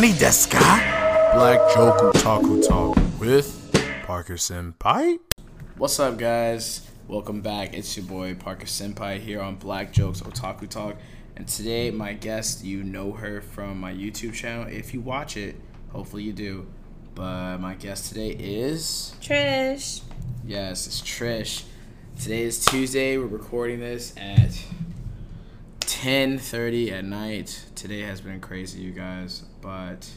Nani desu ka? Black Joke Otaku Talk with Parker Senpai. What's up, guys? Welcome back. It's your boy Parker Senpai here on Black Jokes Otaku Talk. And today, my guest, you know her from my YouTube channel. If you watch it, hopefully you do. But my guest today is. Trish. Yes, it's Trish. Today is Tuesday. We're recording this at 10:30 at night. Today has been crazy, you guys, but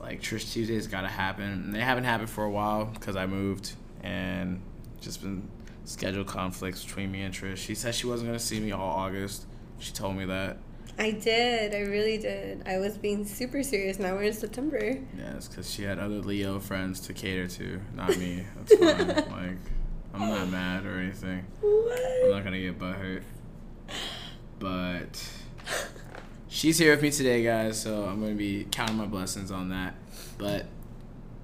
like Trish Tuesday's got to happen. And they haven't happened for a while because I moved and just been schedule conflicts between me and Trish. She said she wasn't gonna see me all August. She told me that. I did. I really did. I was being super serious. Now we're in September. Yes, because she had other Leo friends to cater to, not me. That's fine. like, I'm not mad or anything. What? I'm not gonna get butthurt. But she's here with me today, guys. So I'm gonna be counting my blessings on that. But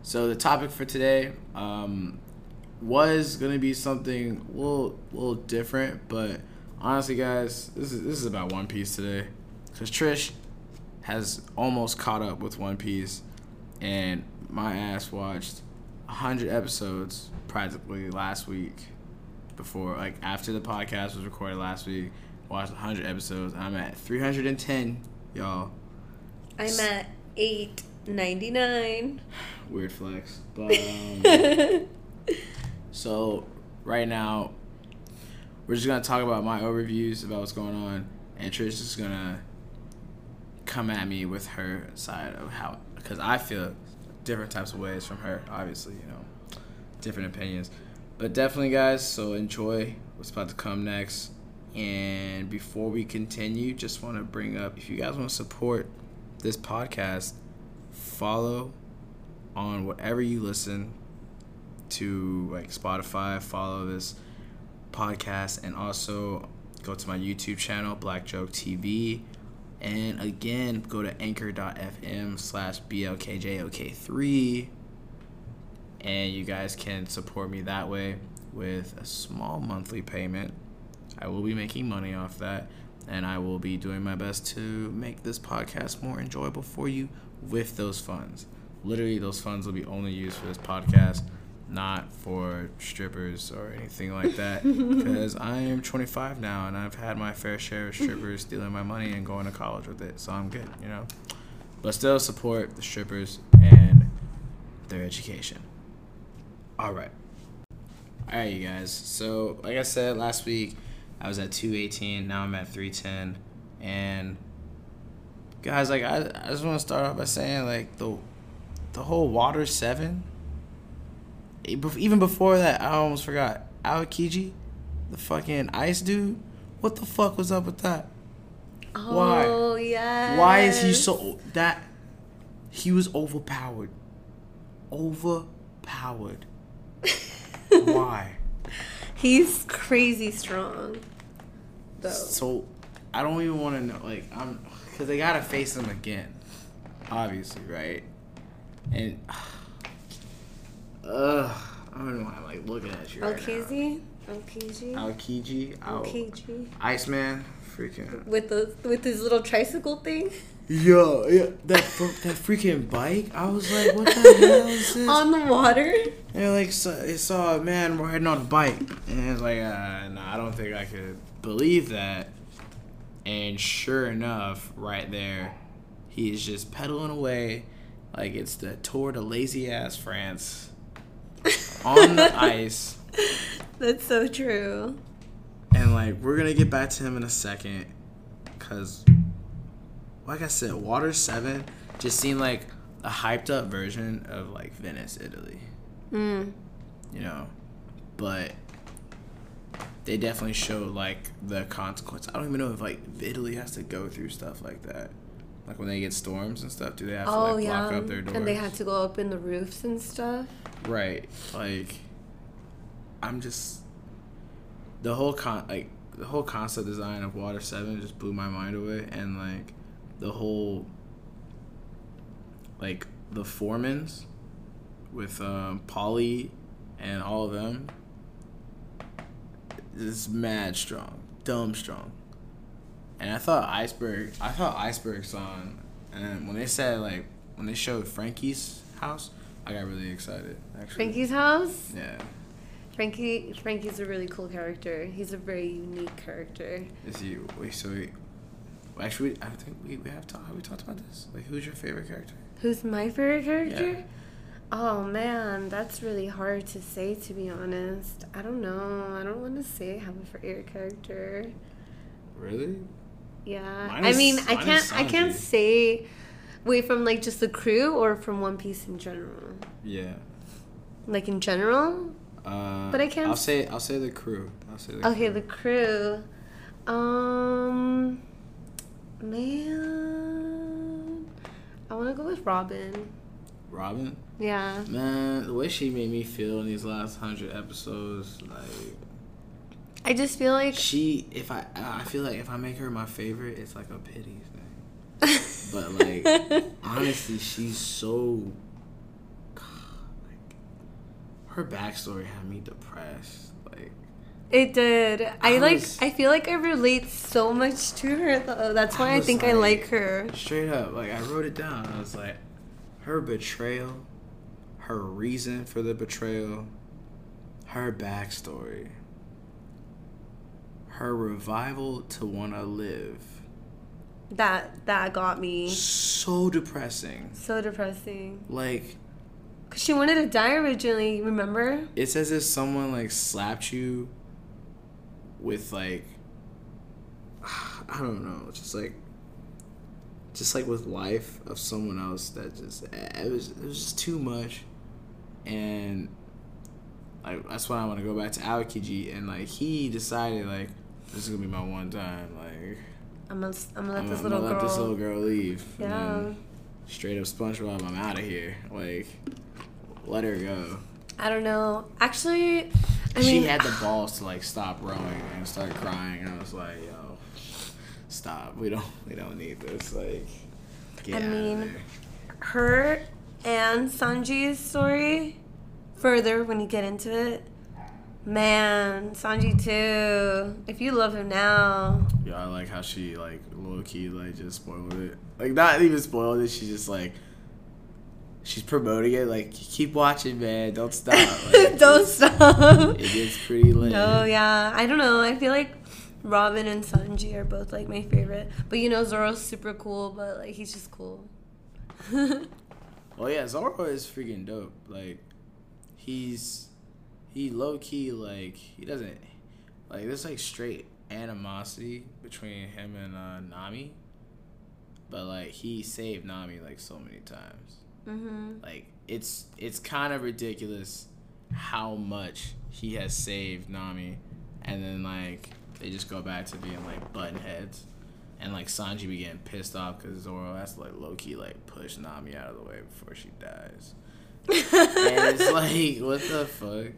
so the topic for today um, was gonna be something a little, little different, but honestly, guys, this is this is about One Piece today, because Trish has almost caught up with One Piece, and my ass watched hundred episodes practically last week. Before, like after the podcast was recorded last week, watched 100 episodes. I'm at 310, y'all. I'm at eight ninety nine. Weird flex. But um, so right now, we're just gonna talk about my overviews about what's going on, and Trish is gonna come at me with her side of how, because I feel different types of ways from her. Obviously, you know, different opinions, but definitely, guys. So enjoy what's about to come next. And before we continue, just want to bring up if you guys want to support this podcast, follow on whatever you listen to like Spotify, follow this podcast and also go to my YouTube channel, Black Joke TV. And again, go to anchor.fm slash BLKJOK3. And you guys can support me that way with a small monthly payment. I will be making money off that. And I will be doing my best to make this podcast more enjoyable for you with those funds. Literally, those funds will be only used for this podcast, not for strippers or anything like that. Because I am 25 now and I've had my fair share of strippers stealing my money and going to college with it. So I'm good, you know? But still support the strippers and their education. All right. All right, you guys. So, like I said last week, I was at 218. Now I'm at 310. And guys, like I, I just want to start off by saying like the the whole Water Seven. Even before that, I almost forgot Aokiji, the fucking ice dude. What the fuck was up with that? Oh, Why? Oh yeah. Why is he so that? He was overpowered. Overpowered. Why? He's crazy strong. Though. So I don't even want to know. Like I'm, because they gotta face him again, obviously, right? And, ugh, I don't know why I'm like looking at you right now. Aokiji, Ao- Aokiji. Iceman, freaking. With the with his little tricycle thing Yo, yeah, that that freaking bike. I was like, what the hell is this? on the water. And like it saw a man riding on a bike, and it's like, uh, no, I don't think I could believe that. And sure enough, right there, he is just pedaling away, like it's the Tour de Lazy Ass France, on the ice. That's so true. And like we're gonna get back to him in a second, cause, like I said, Water Seven just seemed like a hyped up version of like Venice, Italy. Mm. you know. But they definitely show like the consequence. I don't even know if like Italy has to go through stuff like that. Like when they get storms and stuff, do they have to Oh like yeah. block up their doors? And they had to go up in the roofs and stuff. Right. Like I'm just the whole con like the whole concept design of Water Seven just blew my mind away and like the whole like the foremans with um Paulie and all of them is mad strong. Dumb strong. And I thought Iceberg I thought Iceberg song And when they said like when they showed Franky's house, I got really excited. Actually. Franky's house. Yeah. Franky. Franky's a really cool character. He's a very unique character. Is he? Wait. So we. Actually, I think we, we have talked. Have we talked about this? Like, who's your favorite character? Who's my favorite character? Yeah. Oh man, that's really hard to say to be honest. I don't know. I don't want to say I have a favorite character. Really? Yeah. Mine I is- mean, I mine can't is I can't Sanji. say wait from like just the crew or from One Piece in general. Yeah. Like in general? Uh, But I can't I'll say. I'll say the crew. I'll say the. Okay, crew. the crew. Um man. I want to go with Robin. Robin. Yeah. Man, the way she made me feel in these last hundred episodes, like I just feel like she. If I, I feel like if I make her my favorite, it's like a pity thing. But like, honestly, she's so. God, like, her backstory had me depressed. Like, It did. I, I like. was- I feel like I relate so much to her. Though. That's why I, was think I like her. Straight up, like I wrote it down. I was like, her betrayal, her reason for the betrayal, her backstory, her revival to want to live. That that got me So depressing. so depressing. Like Cause she wanted to die originally. Remember? it's as if someone like slapped you with like I don't know, just like just like with life of someone else that just eh, it was it was just too much and like that's why I want to go back to Aokiji and like he decided like this is gonna be my one time like I'm gonna I'm gonna let I'm, this I'm little gonna girl. let this little girl leave Yeah. straight up SpongeBob I'm out of here like let her go I don't know. Actually, I she mean, had the balls to like stop rowing and start crying, and I was like, "Yo, stop! We don't, we don't need this. Like, get I mean- her and Sanji's story further when you get into it. Man, Sanji too. If you love him now, Yeah, I like how she like low key like just spoiled it. Like not even spoiled it. She just like she's promoting it. Like keep watching, man. Don't stop. Like, don't stop. It gets pretty lit. No, yeah, I don't know. I feel like Robin and Sanji are both like my favorite. But you know, Zoro's super cool, but like he's just cool. Oh yeah, Zoro is freaking dope. Like he's he low key like he doesn't like there's like straight animosity between him and uh, Nami. But like he saved Nami like so many times. mhm. Like it's it's kind of ridiculous how much he has saved Nami and then like they just go back to being like button heads. And like Sanji be getting pissed off because Zoro has to like low key like push Nami out of the way before she dies. and it's like, what the fuck?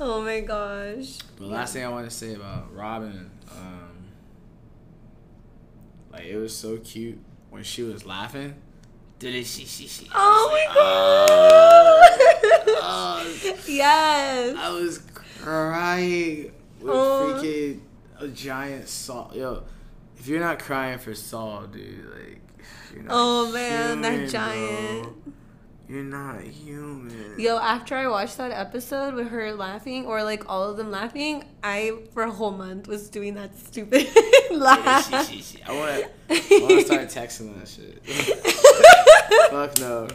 oh my gosh. The last thing I want to say about Robin, um, like it was so cute when she was laughing. Did it? She she she. Oh my Oh, god. yes. I was crying with freaking a giant Saul. Yo, if you're not crying for Saul, dude, like, you're not Oh man, human, that giant. bro. You're not human. Yo, after I watched that episode with her laughing, or like all of them laughing, I for a whole month was doing that stupid Yeah, laugh. she, she, she. I want to start texting that shit. Fuck no.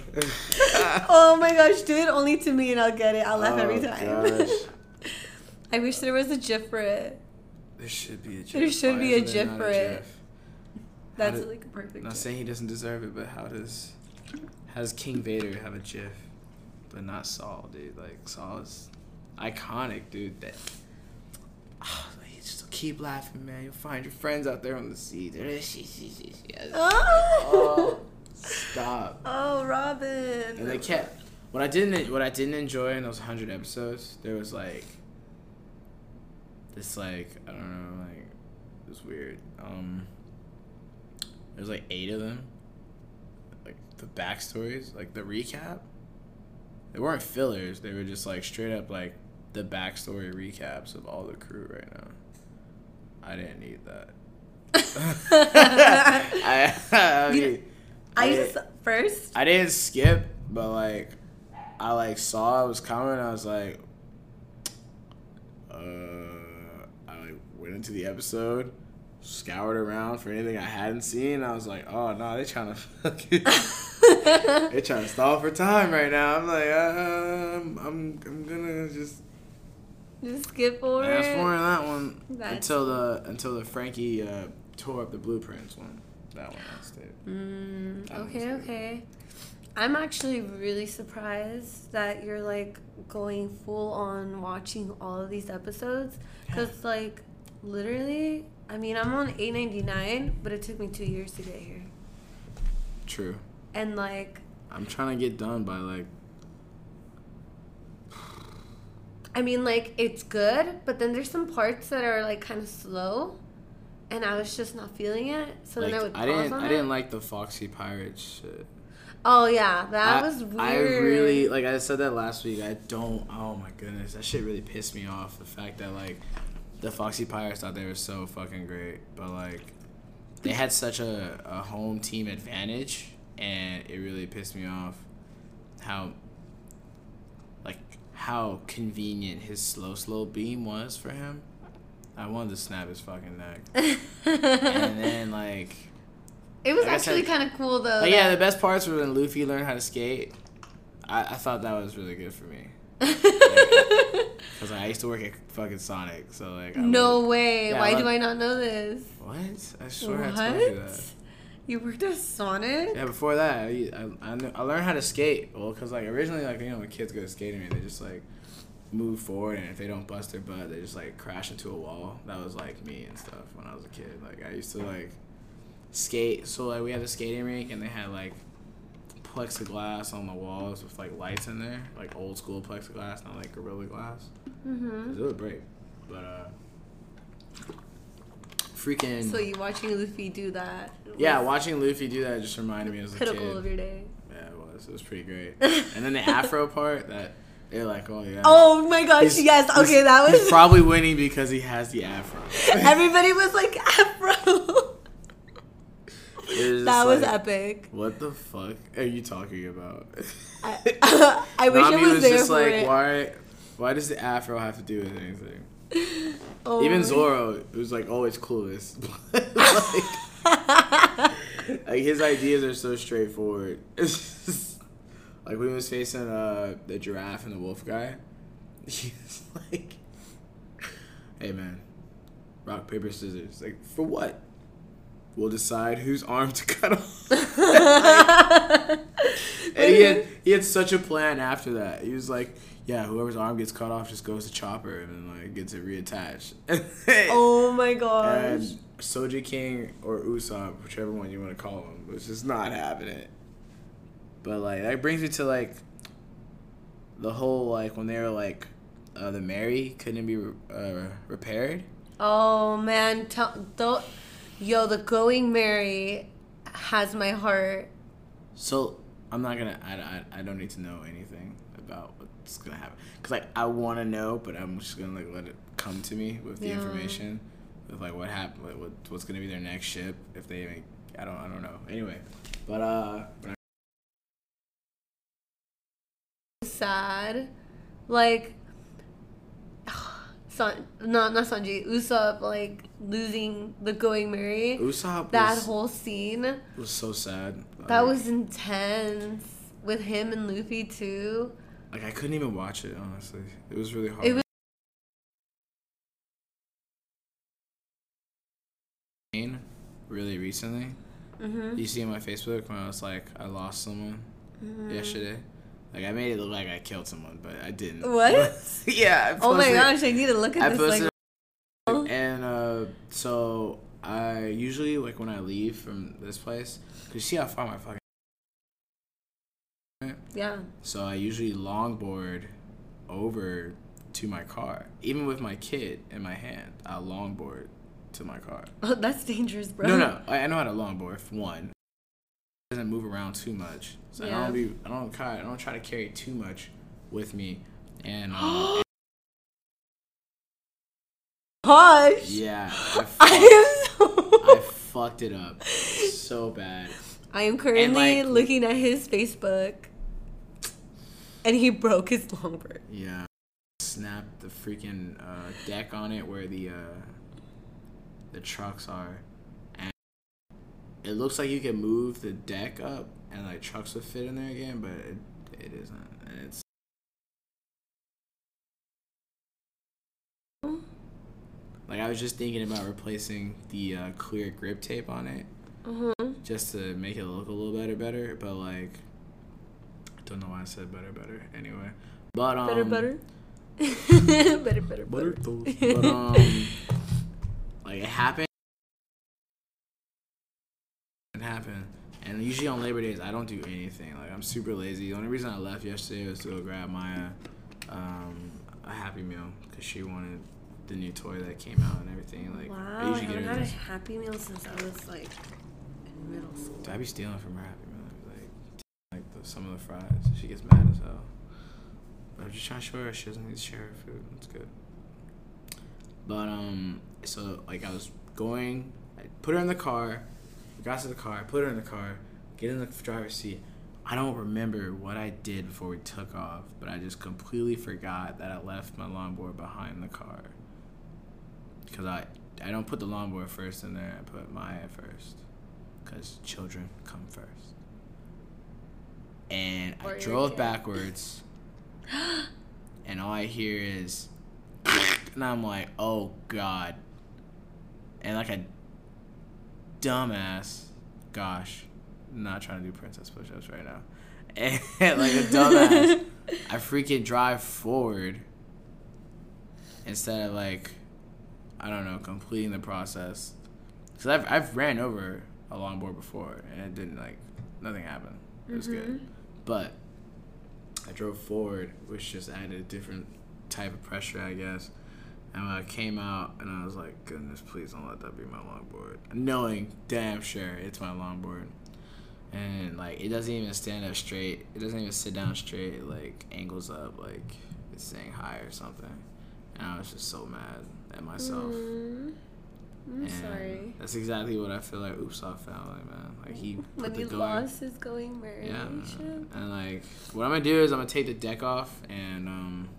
oh my gosh, do it only to me and I'll get it. I'll laugh every Oh, time. I wish there was a GIF for it. There should be a GIF. There should Why be a GIF for it. GIF? That's did- like a perfect. Not GIF. saying he doesn't deserve it, but how does how does King Vader have a GIF, but not Saul, dude? Like Saul is iconic, dude. That Ah, like, just keep laughing, man. You'll find your friends out there on the sea. Yes. Oh. Oh, stop. Oh, Robin. And they kept what I didn't what I didn't enjoy in those hundred episodes. There was like this like I don't know like it was weird. Um, there's like eight of them. Like the backstories, like the recap. They weren't fillers. They were just like straight up like the backstory recaps of all the crew right now. I didn't need that. I, I mean, I Yeah. just first. I didn't skip, but like I like saw it was coming. I was like, uh, went into the episode, scoured around for anything I hadn't seen. I was like, oh no, they trying to fucking, they trying to stall for time right now. I'm like, um, I'm I'm gonna just Just skip over. fast forward that one That's- until the until the Franky uh, tore up the blueprints one. That one I stayed. Mm, That okay, okay. I'm actually really surprised that you're like going full on watching all of these episodes because like literally, I mean, I'm on 8.99, but it took me two years to get here, True. and like, I'm trying to get done by like I mean, like it's good, but then there's some parts that are like kind of slow, and I was just not feeling it. So like then I would pause I didn't I it. didn't like the Foxy Pirates shit. Oh yeah, that I, was weird. I really like I said that last week. I don't. Oh my goodness, that shit really pissed me off. The fact that like the Foxy Pirates thought they were so fucking great, but like they had such a, a home team advantage, and it really pissed me off how like how convenient his slow slow beam was for him. I wanted to snap his fucking neck, and then like. it was like actually kind of cool though. But yeah, the best parts were when Luffy learned how to skate. I, I thought that was really good for me. Because I used to work at fucking Sonic, so like. I no would- way. Yeah, Why I do I not know this? What? I swear what? I told you that. You worked at Sonic? Yeah, before that, I, I, I, knew, I learned how to skate. Well, because like originally, like you know, when kids go to skating, they just like move forward, and if they don't bust their butt, they just like crash into a wall. That was like me and stuff when I was a kid. Like I used to like skate. So like we had a skating rink, and they had like plexiglass on the walls with like lights in there, like old school plexiglass, not like gorilla glass. Mm-hmm. 'Cause it would break, but uh, freaking So you watching Luffy do that? yeah, watching Luffy do that just reminded me as a pinnacle kid. of your day. Yeah, it was. It was pretty great. and then the afro part that they're like, oh yeah. Oh my gosh! He's- yes. he's- Okay, that He's was. probably winning because he has the afro. Everybody was like Afro. It that was like, epic. What the fuck are you talking about? I, I wish Nami I was, was there just for like, it. why? Why does the afro have to do with anything? Oh Even Zoro was like always clueless. like, like his ideas are so straightforward. Just, like when he was facing uh, the giraffe and the wolf guy, he's like, "Hey man, rock paper scissors. Like for what? We'll decide whose arm to cut off." and he had he had such a plan after that. He was like, "Yeah, whoever's arm gets cut off just goes to Chopper and then like gets it reattached." oh my gosh. and Sogeking or Usopp, whichever one you want to call him, was just not having it. But like that brings me to like the whole like when they were like uh, the Merry couldn't be uh, repaired. Oh man, tell, don't, yo, the Going Merry has my heart. So I'm not gonna. I, I, I don't need to know anything about what's gonna happen because like I want to know, but I'm just gonna like let it come to me with the Yeah. information of like what happened, like, what what's gonna be their next ship if they even. I don't. I don't know. Anyway, but uh, Sad, like, San, not not Sanji, Usopp like losing the Going Merry. Usopp That was, whole scene, was so sad. that Like- was intense with him and Luffy too. like I couldn't even watch it honestly. It was really hard. It was really recently. hmm You see on my Facebook when I was like I lost someone Mm-hmm. yesterday. Like I made it look like I killed someone, but I didn't. What? yeah. I Oh my gosh, I need to look at I this. posted, Like, and uh, so I usually like when I leave from this place, cause you see how far my fucking. yeah. So I usually longboard over to my car, even with my kid in my hand. I longboard to my car. Oh, that's dangerous, bro. No, no, I, I know how to longboard. One, doesn't move around too much, so I don't be. I don't try. I don't try to carry too much with me, and um, Gosh. yeah, I, I fucked, am so. I fucked it up so bad. I am currently like- looking at his Facebook, and he broke his longboard. Yeah. Snapped the freaking uh, deck on it where the uh, the trucks are, it looks like you can move the deck up and like trucks would fit in there again, but it, it isn't. And it's like I was just thinking about replacing the uh, clear grip tape on it huh. just to make it look a little better, better. But like, I don't know why I said better, better. Anyway, but um, Better, better. better, better, better. but um, like it happened. It happened, and usually on Labor Days I don't do anything. Like I'm super lazy. The only reason I left yesterday was to go grab Maya um, a Happy Meal because she wanted the new toy that came out and everything. Like I Wow, I usually get haven't her had a. Happy Meal since I was like in middle school. I be stealing from her Happy Meal, like like the, some of the fries. She gets mad as hell. But I'm just trying to show her she doesn't need to share her food. It's good. But um, so like I was going, I put her in the car, we got to the car, put her in the car, get in the driver's seat. I don't remember what I did before we took off, but I just completely forgot that I left my longboard behind the car. Because I I don't put the longboard first in there. I put Maya first. Because children come first. And Or I drove kid. backwards. and all I hear is. And I'm like, oh God. And like a dumbass. Gosh. not trying to do princess push ups right now. And like a dumbass. I freaking drive forward instead of like I don't know completing the process because I've I've ran over a longboard before and it didn't like nothing happened. It was good, mm-hmm. but I drove forward, which just added a different type of pressure, I guess. And when I came out, and I was like, "Goodness, please don't let that be my longboard," knowing damn sure it's my longboard and like it doesn't even stand up straight. It doesn't even sit down straight. It, like angles up, like it's saying hi or something. And I was just so mad at myself. Mm, I'm And sorry. That's exactly what I feel like Usopp found, like man. Like he put When the he going. lost his going Yeah, variation. and like what I'm gonna do is I'm gonna take the deck off and um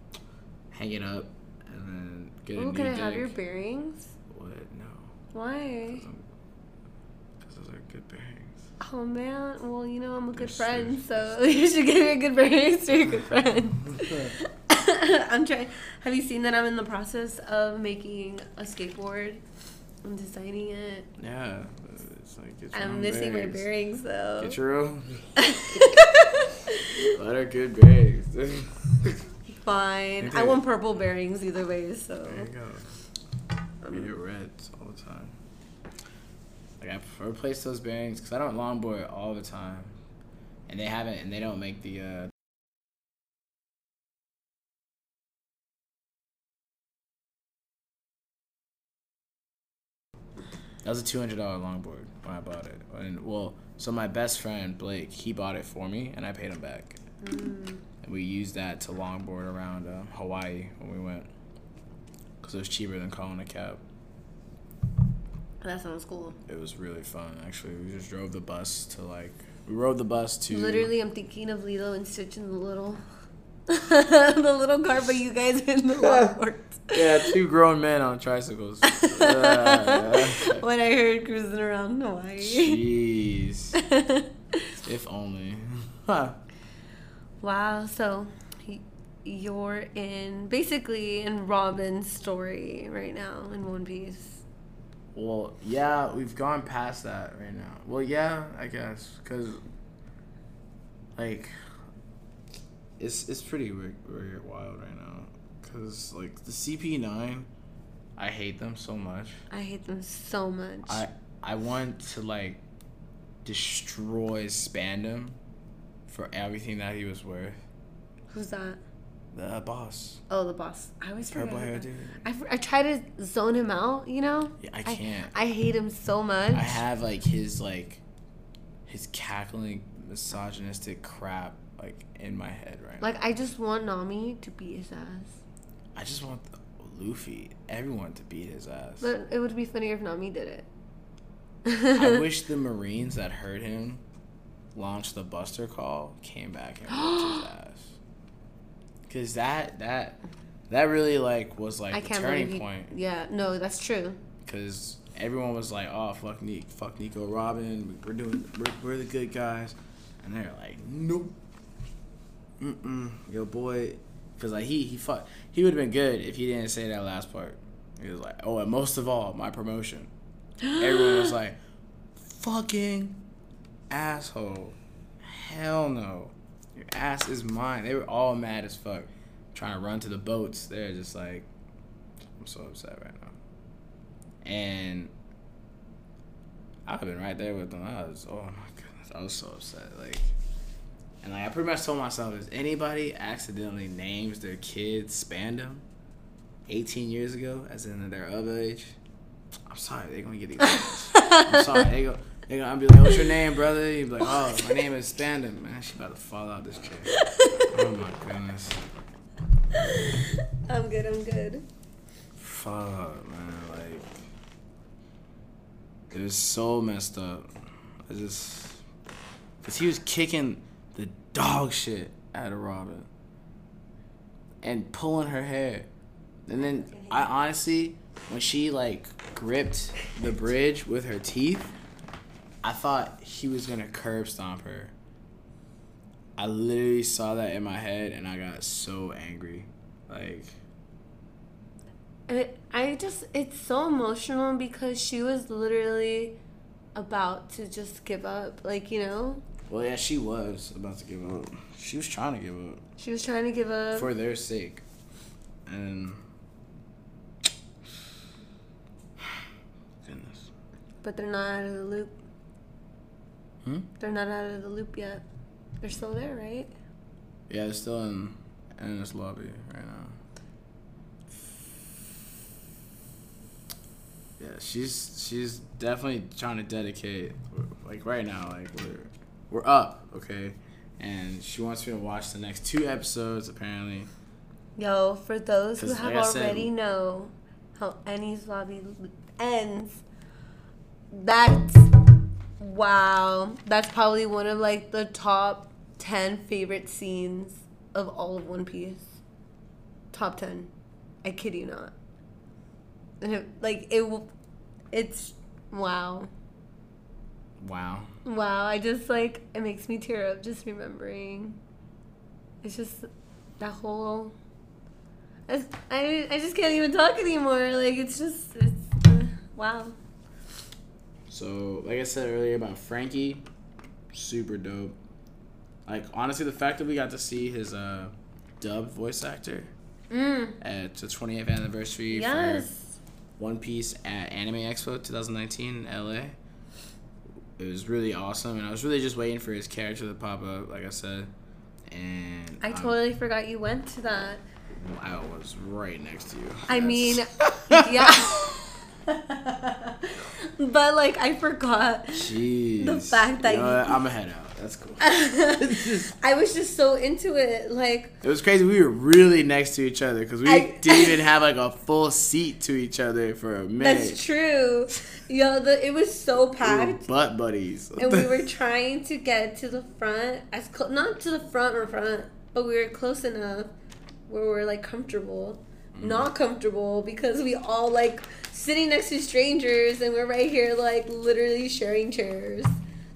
hang it up and then get Oh, new can I have your bearings? What? No, Why? because those are good bearings. Oh man, well you know I'm a good friend, so you should give me a good bearings to a good friend. I'm trying. Have you seen that I'm in the process of making a skateboard? I'm designing it. Yeah, it's like your I'm missing my bearings. bearings though. Get your own. Let her good bearings. There Fine. I want purple bearings either way, so. you go. Um, You get reds all the time. Like I replace those bearings because I don't longboard all the time, and they haven't, and they don't make the. uh That was a two hundred dollar longboard when I bought it, and well, so my best friend Blake, he bought it for me, and I paid him back. Mm. We used that to longboard around uh, Hawaii when we went. Because it was cheaper than calling a cab. That sounds cool. It was really fun, actually. We just drove the bus to, like, we rode the bus to. Literally, I'm thinking of Lilo and Stitch in the little, the little car, but you guys in the longboards. Yeah, two grown men on tricycles. Uh, when I heard cruising around Hawaii. Jeez. if only. Huh. Wow. So, you're in basically in Robin's story right now in One Piece. Well, yeah, we've gone past that right now. Well, yeah, I guess, cause like it's it's pretty weird, weird wild right now, cause like the CP nine, I hate them so much. I hate them so much. I I want to like destroy Spandam for everything that he was worth. Who's that? The uh, boss, Oh, the boss. I always forget. purple hair dude. I, I try to zone him out, you know? Yeah, I can't. I, hate him so much. I have like his like his cackling misogynistic crap like in my head right now. like, I just want Nami to beat his ass. I just want Luffy, everyone to beat his ass. But it would be funnier if Nami did it. I wish the Marines that hurt him launched the Buster call, came back and whipped his ass. Cause that that that really like was like I the turning he, point. Yeah, no, that's true. Cause everyone was like, "Oh fuck Nick, fuck Nico Robin, we're doing, we're, we're the good guys," and they're like, "Nope, mm mm, yo boy," cause like he he fuck he would have been good if he didn't say that last part. He was like, "Oh, and most of all, my promotion." Everyone was like, "Fucking asshole, hell no, your ass is mine." They were all mad as fuck, trying to run to the boats. They're just like, "I'm so upset right now." and I've been right there with them. I was, oh my goodness, I was so upset. Like, and like I pretty much told myself, if anybody accidentally names their kid Spandam, 18 years ago, as in their of age, I'm sorry, they're gonna get exposed. I'm sorry, they go. Gonna be like, "What's your name, brother?" You'd be like, "Oh, my name is Spandam." Man, she about to fall out this chair. Oh my goodness. I'm good. I'm good. Fuck, man. Like, it was so messed up. I just. Because he was kicking the dog shit out of Robin. And pulling her hair. And then, I honestly, when she, like, gripped the bridge with her teeth, I thought he was gonna curb stomp her. I literally saw that in my head and I got so angry. Like, It, I just, it's so emotional because she was literally about to just give up. Like, you know, Well, yeah, she was about to give up. She was trying to give up she was trying to give up. for their sake, and goodness, but they're not out of the loop. Hmm? They're not out of the loop yet. They're still there, right? yeah, they're still in in this lobby right now. Yeah, she's she's definitely trying to dedicate. Like right now, like we're we're up, okay, and she wants me to watch the next two episodes. Apparently, Yo, for those who have like I said- already know how Enies Lobby ends, that's wow. That's probably one of like the top ten favorite scenes of all of One Piece. Top ten. I kid you not. And it, like it, it's wow, wow. wow. I just like it makes me tear up just remembering. It's just that whole. I, I, I just can't even talk anymore. Like it's just it's uh, wow. So, like I said earlier about Franky, super dope. Like honestly, the fact that we got to see his uh, dub voice actor Mm. at the 20th anniversary for One Piece at Anime Expo 2019 in LA. It was really awesome, and I was really just waiting for his character to pop up, like I said. And I um, totally forgot you went to that. I was right next to you. I That's- mean, yeah. but like I forgot. Jeez. the fact that you know? I'm gonna head out. That's cool. I was just so into it. Like It was crazy. We were really next to each other because we I- didn't even have like a full seat to each other for a minute. that's true. Yo, the it was so We were packed. butt buddies. and we were trying to get to the front as cl- not to the front or front, but we were close enough where we're like comfortable. Mm-hmm. Not comfortable because we all like sitting next to strangers and we're right here like literally sharing chairs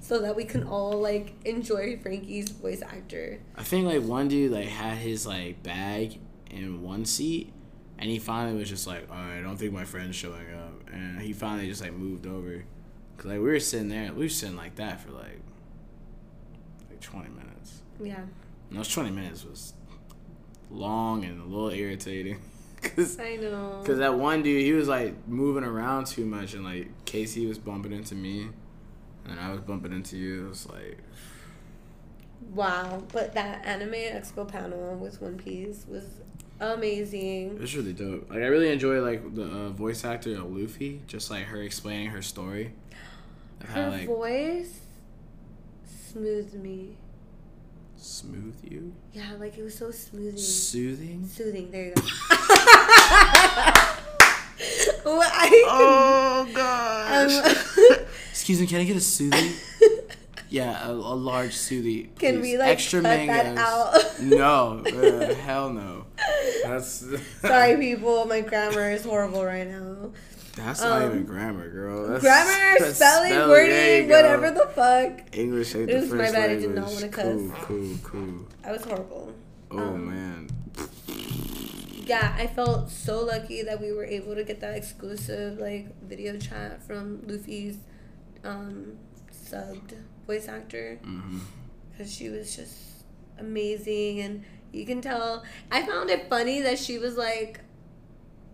so that we can all like enjoy Franky's voice actor. I think like one dude like had his like bag in one seat, and he finally was just like, "All right, I don't think my friend's showing up," and he finally just like moved over, cause like we were sitting there, we were sitting like that for like like twenty minutes. Yeah. And those twenty minutes was long and a little irritating, cause I know. Cause that one dude, he was like moving around too much, and like Casey was bumping into me, and I was bumping into you. It was like, Wow, but that anime expo panel with One Piece was it amazing. was really dope. Like I really enjoy like the uh, voice actor of Luffy, just like her explaining her story. Of how Her like voice smoothed me. Smooth you, Yeah, like it was so smoothing. soothing. Soothing. There you go. Well, I Oh gosh. um, Excuse me, can I get a soothing? Yeah, a, a large smoothie. Can we, like, extra cut that mangoes? out? no, uh, hell no. That's Sorry, people. My grammar is horrible right now. That's not Um, even grammar, girl. That's, grammar, that's spelling, There wording, whatever the fuck. English ain't It the was my first bad, I did language. not wanna Cool, cuss. cool, cool. I was horrible. Oh Um, man. Yeah, I felt so lucky that we were able to get that exclusive like video chat from Luffy's um, subbed voice actor because she was just amazing and you can tell. I found it funny that she was like,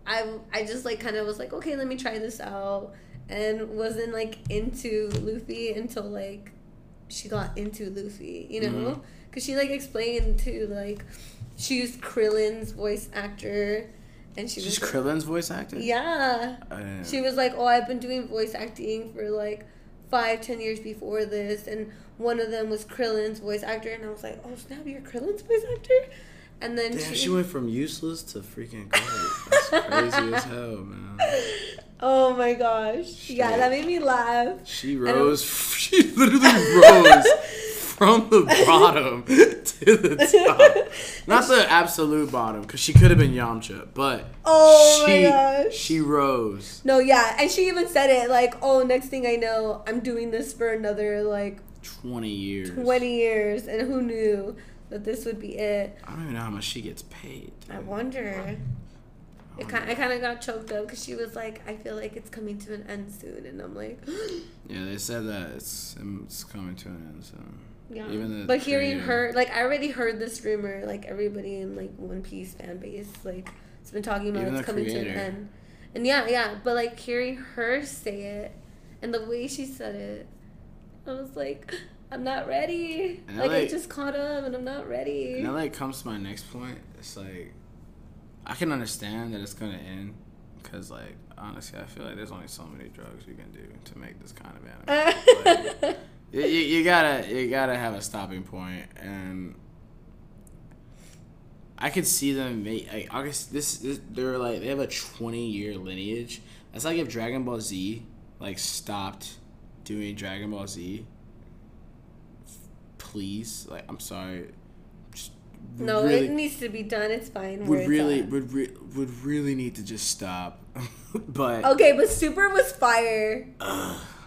I I just like kind of was like okay let me try this out and wasn't like into Luffy until like she got into Luffy, you know, mm-hmm. because she like explained to like she used Krillin's voice actor, and she She's was Krillin's voice actor. yeah. She was like, "Oh, I've been doing voice acting for like five, ten years before this, and one of them was Krillin's voice actor." And I was like, "Oh snap, you're Krillin's voice actor!" And then Damn, she, she went from useless to freaking great. That's crazy as hell, man. Oh my gosh, yeah, that made me laugh. She rose. She literally rose from the bottom to the top. Not the absolute bottom, because she could have been Yamcha, but Oh my gosh. she rose No, yeah, and she even said it like, "Oh, next thing I know, I'm doing this for another like twenty years. 20 years, and who knew that this would be it?" I don't even know how much she gets paid. I wonder. It kind, I kind of got choked up because she was like, "I feel like it's coming to an end soon," and I'm like, Yeah, they said that it's it's coming to an end soon. "Yeah." Even but hearing creator. her, like, I already heard this rumor. Like everybody in like One Piece fan base, like, has been talking about Even it's coming to an end. And yeah, yeah, but like hearing her say it and the way she said it, I was like, I'm not ready. And Like, I just caught up and I'm not ready. And that like comes to my next point. It's like I can understand that it's gonna end, cause like honestly, I feel like there's only so many drugs you can do to make this kind of anime. Like, you, you, you gotta you gotta have a stopping point, and I could see them make. Like, August. this, this they're like they have a 20 year lineage. That's like if Dragon Ball Z like stopped doing Dragon Ball Z. Please, like I'm sorry. Just no, really- it needs to be done. It's fine. would really would re- would really need to just stop. but Okay, but Super was fire.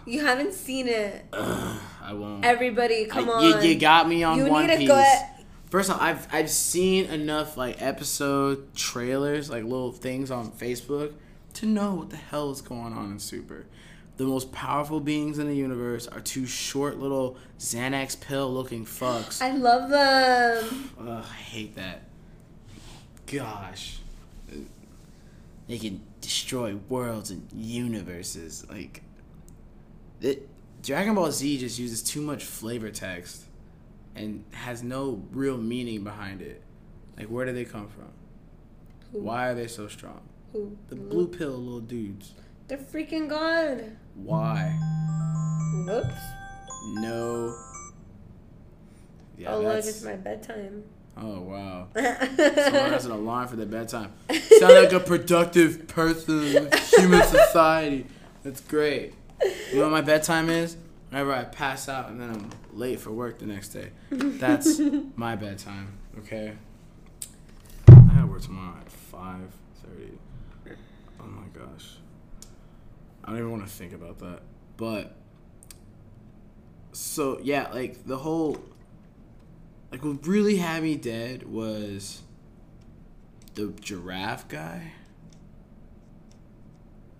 You haven't seen it. I won't. Everybody, come I- on. You, you got me on You One need Piece. at- First off, I've I've seen enough like episode trailers, like little things on Facebook, to know what the hell is going on in Super. The most powerful beings in the universe are two short little Xanax pill looking fucks. I love them. Ugh, I hate that. Gosh. They can destroy worlds and universes. Like, it, Dragon Ball Z just uses too much flavor text and has no real meaning behind it. Like, where do they come from? Who? Why are they so strong? Who? The blue pill little dudes. They're freaking God. Why? Whoops. No. Yeah, oh, look, that's- it's my bedtime. Oh, wow. Someone has an alarm for their bedtime. Sound like a productive person in human society. That's great. You know what my bedtime is? Whenever I pass out and then I'm late for work the next day. That's my bedtime. Okay. I gotta work tomorrow at five thirty. Oh my gosh. I don't even want to think about that. But so yeah, like the whole like what really had me dead was the giraffe guy.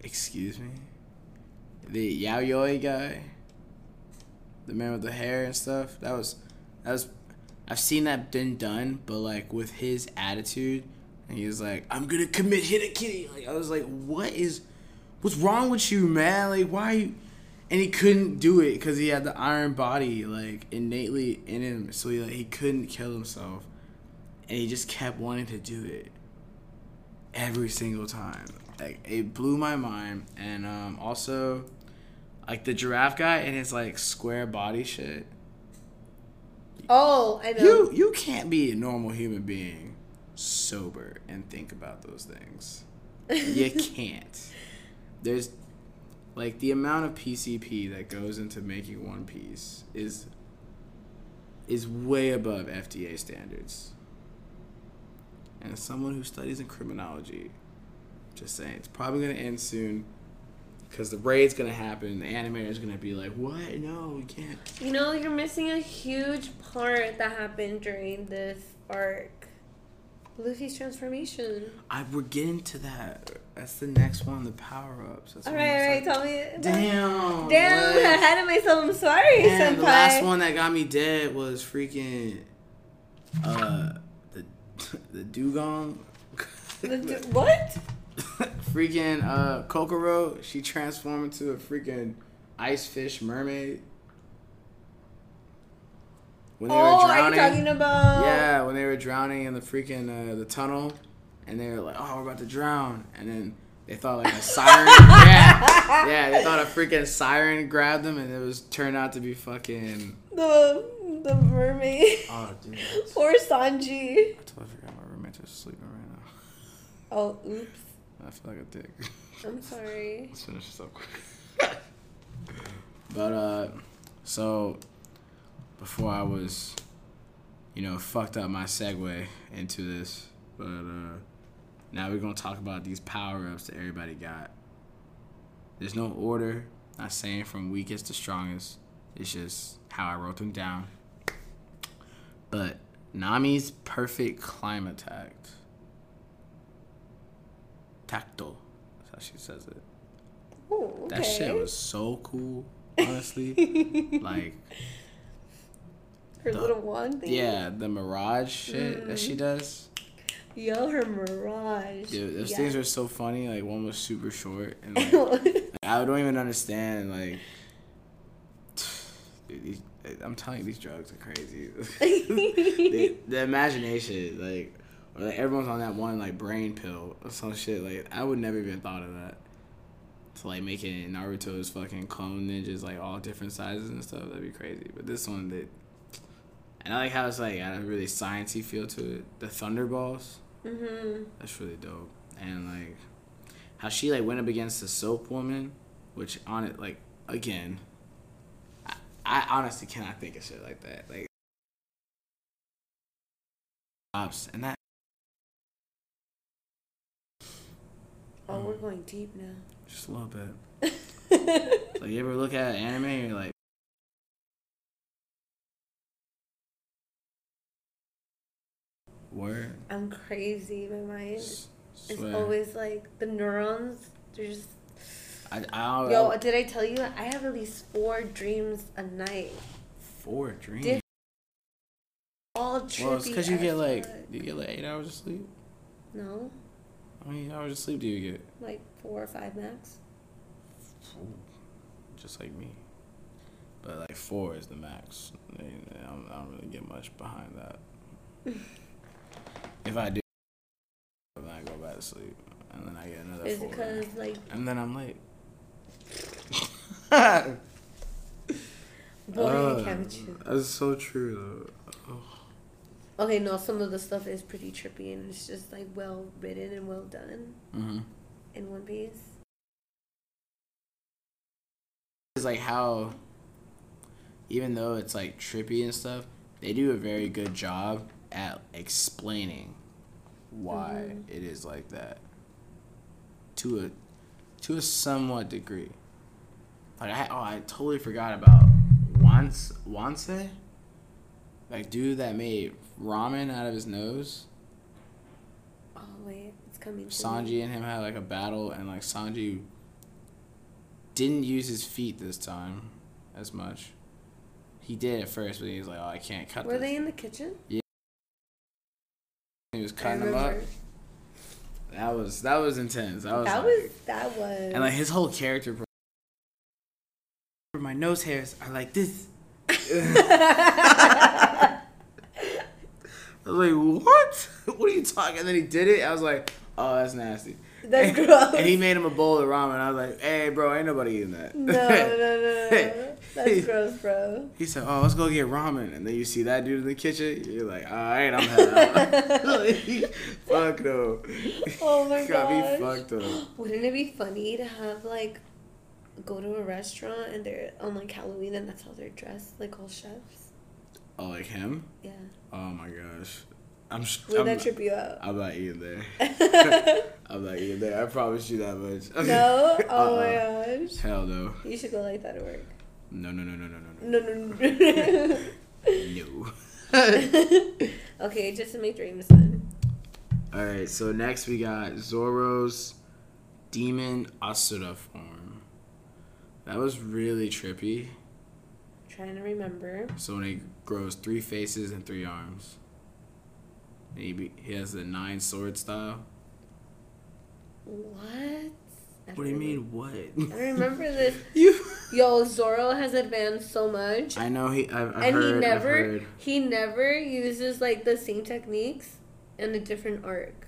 Excuse me. The Yaoi guy. The man with the hair and stuff. That was that was I've seen that been done, but like with his attitude and he was like, I'm gonna commit hit a kitty. Like I was like, what is what's wrong with you, man? Like why you and he couldn't do it because he had the iron body like innately in him, so he like he couldn't kill himself, and he just kept wanting to do it every single time. Like it blew my mind, and um, also like the giraffe guy and his like square body shit. oh, I know. You you can't be a normal human being sober and think about those things. You can't. There's like the amount of PCP that goes into making One Piece is is way above FDA standards. And as someone who studies in criminology, just saying, it's probably to end soon because the raid's to happen. The animator's to be like, what? No, we can't. You know, you're missing a huge part that happened during this arc. Luffy's transformation. I we're getting to that. That's the next one, the power ups. All right, all right, tell me. Damn. Damn, what? ahead of myself. I'm sorry, Man, senpai. the last one that got me dead was freaking uh the the dugong. The du- what? freaking uh Kokoro, she transformed into a freaking ice fish mermaid. When they Oh, were are you drowning. talking about? Yeah, when they were drowning in the freaking uh, the tunnel, and they were like, "Oh, we're about to drown," and then they thought like a siren. yeah, yeah, they thought a freaking siren grabbed them, and it was turned out to be fucking. The the mermaid. Oh, dude, or Sanji. I totally forgot my roommate's just sleeping right now. Oh, oops. I feel like a dick. I'm sorry. Let's finish this up quick. but uh, so before I was, you know, fucked up my segue into this, but uh, now we're gonna talk about these power ups that everybody got. There's no order. Not saying from weakest to strongest. It's just how I wrote them down. But Nami's perfect climb attack. Tactile. That's how she says it. Oh, okay. That shit was so cool, honestly. like, her the- little wand thing. yeah, the mirage shit that Mm. she does. Yo, her mirage. Dude, those Yeah. things are so funny. Like, one was super short, and like, I don't even understand. Like, dude, these, I'm telling you, these drugs are crazy. the, the imagination, like, or like everyone's on that one like brain pill or some shit. Like, I would never even thought of that. To like making Naruto's fucking clone ninjas like all different sizes and stuff. That'd be crazy. But this one, that, and I like how it's like got a really sciencey feel to it. The Thunderballs. mm-hmm. That's really dope. And like how she like went up against the soap woman, which on it like again, I, I honestly cannot think of shit like that. Like ops and that Oh, we're going deep now. just a little bit. Like you ever look at anime and you're like Word. I'm crazy. My mind S- is always like the neurons. They're just. I, I don't Yo, did I tell you? I have at least four dreams a night. four dreams. Diff- All trippy. Well, it's because you get like you get like eight hours of sleep. No, How many hours of sleep do you get? like four or five max. just like me. But like four is the max. I don't really get much behind that. if I do, then I go back to sleep, and then I get another Is because like and then I'm late. boring Uh? That's so true though. Okay, no, some of the stuff is pretty trippy and it's just like well written and well done Mm-hmm. in One Piece. It's like how, even though it's like trippy and stuff, they do a very good job at explaining why Mhm. it is like that. To a, to a somewhat degree. Like I oh I totally forgot about Wanze Wanze, like dude that made ramen out of his nose. Oh wait, it's coming. Sanji and him had like a battle, and like Sanji didn't use his feet this time as much. He did at first, but he was like, "Oh, I can't cut Were this." they in the kitchen? He was cutting them up. That was that was intense. That was That like- was that was. and like his whole character. My nose hairs are like this. I was like, "What? What are you talking?" And then he did it. I was like, "Oh, that's nasty." That's and, gross. And he made him a bowl of ramen. I was like, "Hey, bro, ain't nobody eating that." no, no, no, no. That's gross, bro. He said, "Oh, let's go get ramen," and then you see that dude in the kitchen. You're like, "All right, I'm heading." Fuck no. Oh my God. Got me fucked up. Wouldn't it be funny to have like go to a restaurant and they're on like Halloween and that's how they're dressed, like all chefs? Oh, like him? Yeah. Oh my gosh. I'm. Would I'm that trip you out? I'm not eating there. I'm not eating there. I promise you that much. no? Oh Uh-uh. my gosh. Hell no. You should go like that at work. No, no, no, no, no, no, No, no, no. no. No. okay, just to make dreams fun. All right. So next we got Zoro's demon Asura form. That was really trippy. Trying to remember. So when he grows three faces and three arms. And he be, he has the nine sword style. What? What do you mean what? I remember this. you. Yo, Zoro has advanced so much. I know he. I've, I've and heard. he I've never heard. he never uses like the same techniques in a different arc.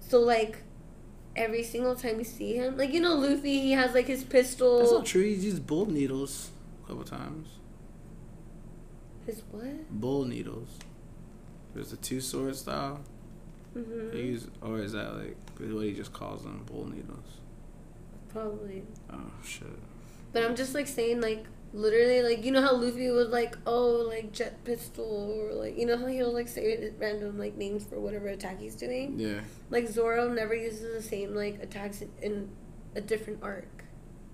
So like every single time you see him, like you know Luffy, he has like his pistol. That's not true. He's used bull needles a couple times. his what? Bull needles. There's the two sword style. hmm They use, or is that like what he just calls them? Bull needles. Probably. Oh shit. But I'm just like saying like literally like you know how Luffy was like oh like jet pistol or like you know how he'll like say random like names for whatever attack he's doing. Yeah. Like Zoro never uses the same like attacks in- in a different arc.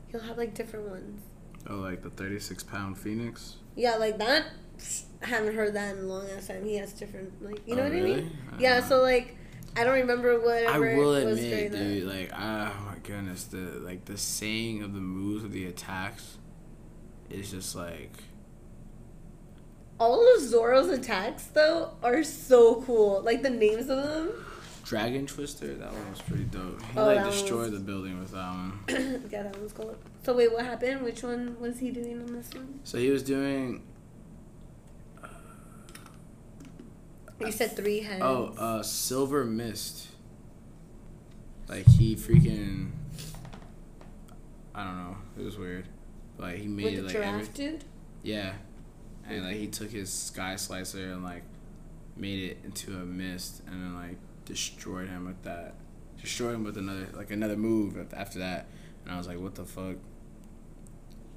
He'll have like different ones. Oh, like the 36 pound phoenix. Yeah, like that. I haven't heard that in a long ass time. He has different like you know Oh, what I mean? I Yeah. don't So like I don't remember what I whatever will was admit, dude, that. like ah, oh my goodness, the like the saying of the moves of the attacks is just like All of Zoro's attacks though are so cool. Like the names of them. Dragon Twister. That one was pretty dope. He Oh, like destroyed was- the building with that one. yeah, that was cool. So wait, what happened? Which one was he doing on this one? So he was doing You said three heads. oh uh Silver Mist. Like he freaking I don't know. It was weird. Like he made with it the like giraffe every, dude. Yeah. And like he took his sky slicer and like made it into a mist and then like destroyed him with that. Destroyed him with another like another move after that. And I was like, what the fuck?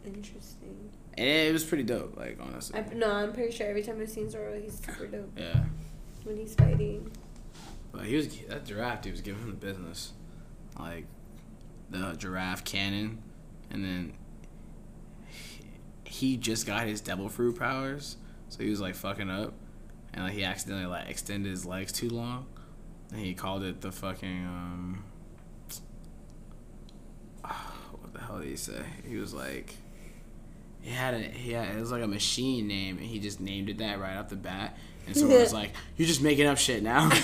Interesting. And it was pretty dope, like honestly. I, no, I'm pretty sure every time I've seen Zoro, he's super dope Yeah. When he's fighting. But he was that giraffe dude was giving him the business. Like the giraffe cannon and then he, just got his devil fruit powers. So he was like fucking up and like he accidentally like extended his legs too long. And he called it the fucking um what the hell did he say? He was like he had a he had it was like a machine name and he just named it that right off the bat. And so it was like, You're just making up shit now.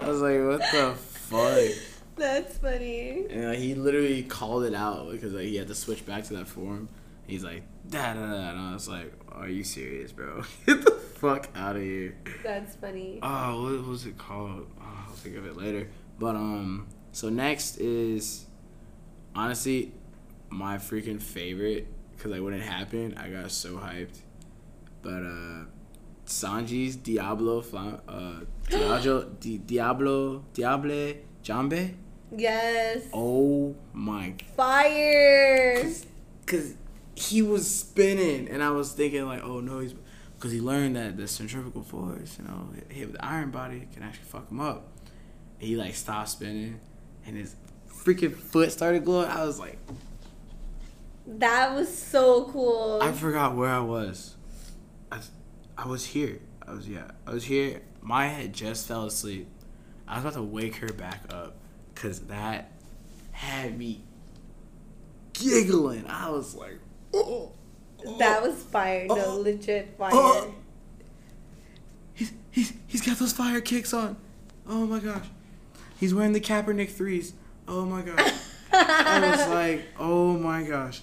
I was like, what the fuck? That's funny. And like, he literally called it out because like he had to switch back to that form. He's like, da da da, and I was like, are you serious, bro? Get the fuck out of here. That's funny. Oh, what was it called? Oh, I'll think of it later. But um, so next is honestly my freaking favorite because like when it happened, I got so hyped. But uh, Sanji's Diablo, Flam- uh, Diablo, Di- Diablo, Diable, Jambe. Yes. Oh my Fire. because he was spinning, and I was thinking like, oh no, he's because he learned that the centrifugal force, you know, hit with the iron body can actually fuck him up. And he like stopped spinning, and his freaking foot started glowing. I was like, That was so cool. I forgot where I was. I, I was here. I was yeah. I was here. Maya had just fell asleep. I was about to wake her back up, cause that had me giggling. I was like, oh. that oh, was fire. No, Oh. legit fire. Oh. He's he's he's got those fire kicks on. Oh my gosh. He's wearing the Kaepernick threes. Oh my gosh. I was like, oh my gosh.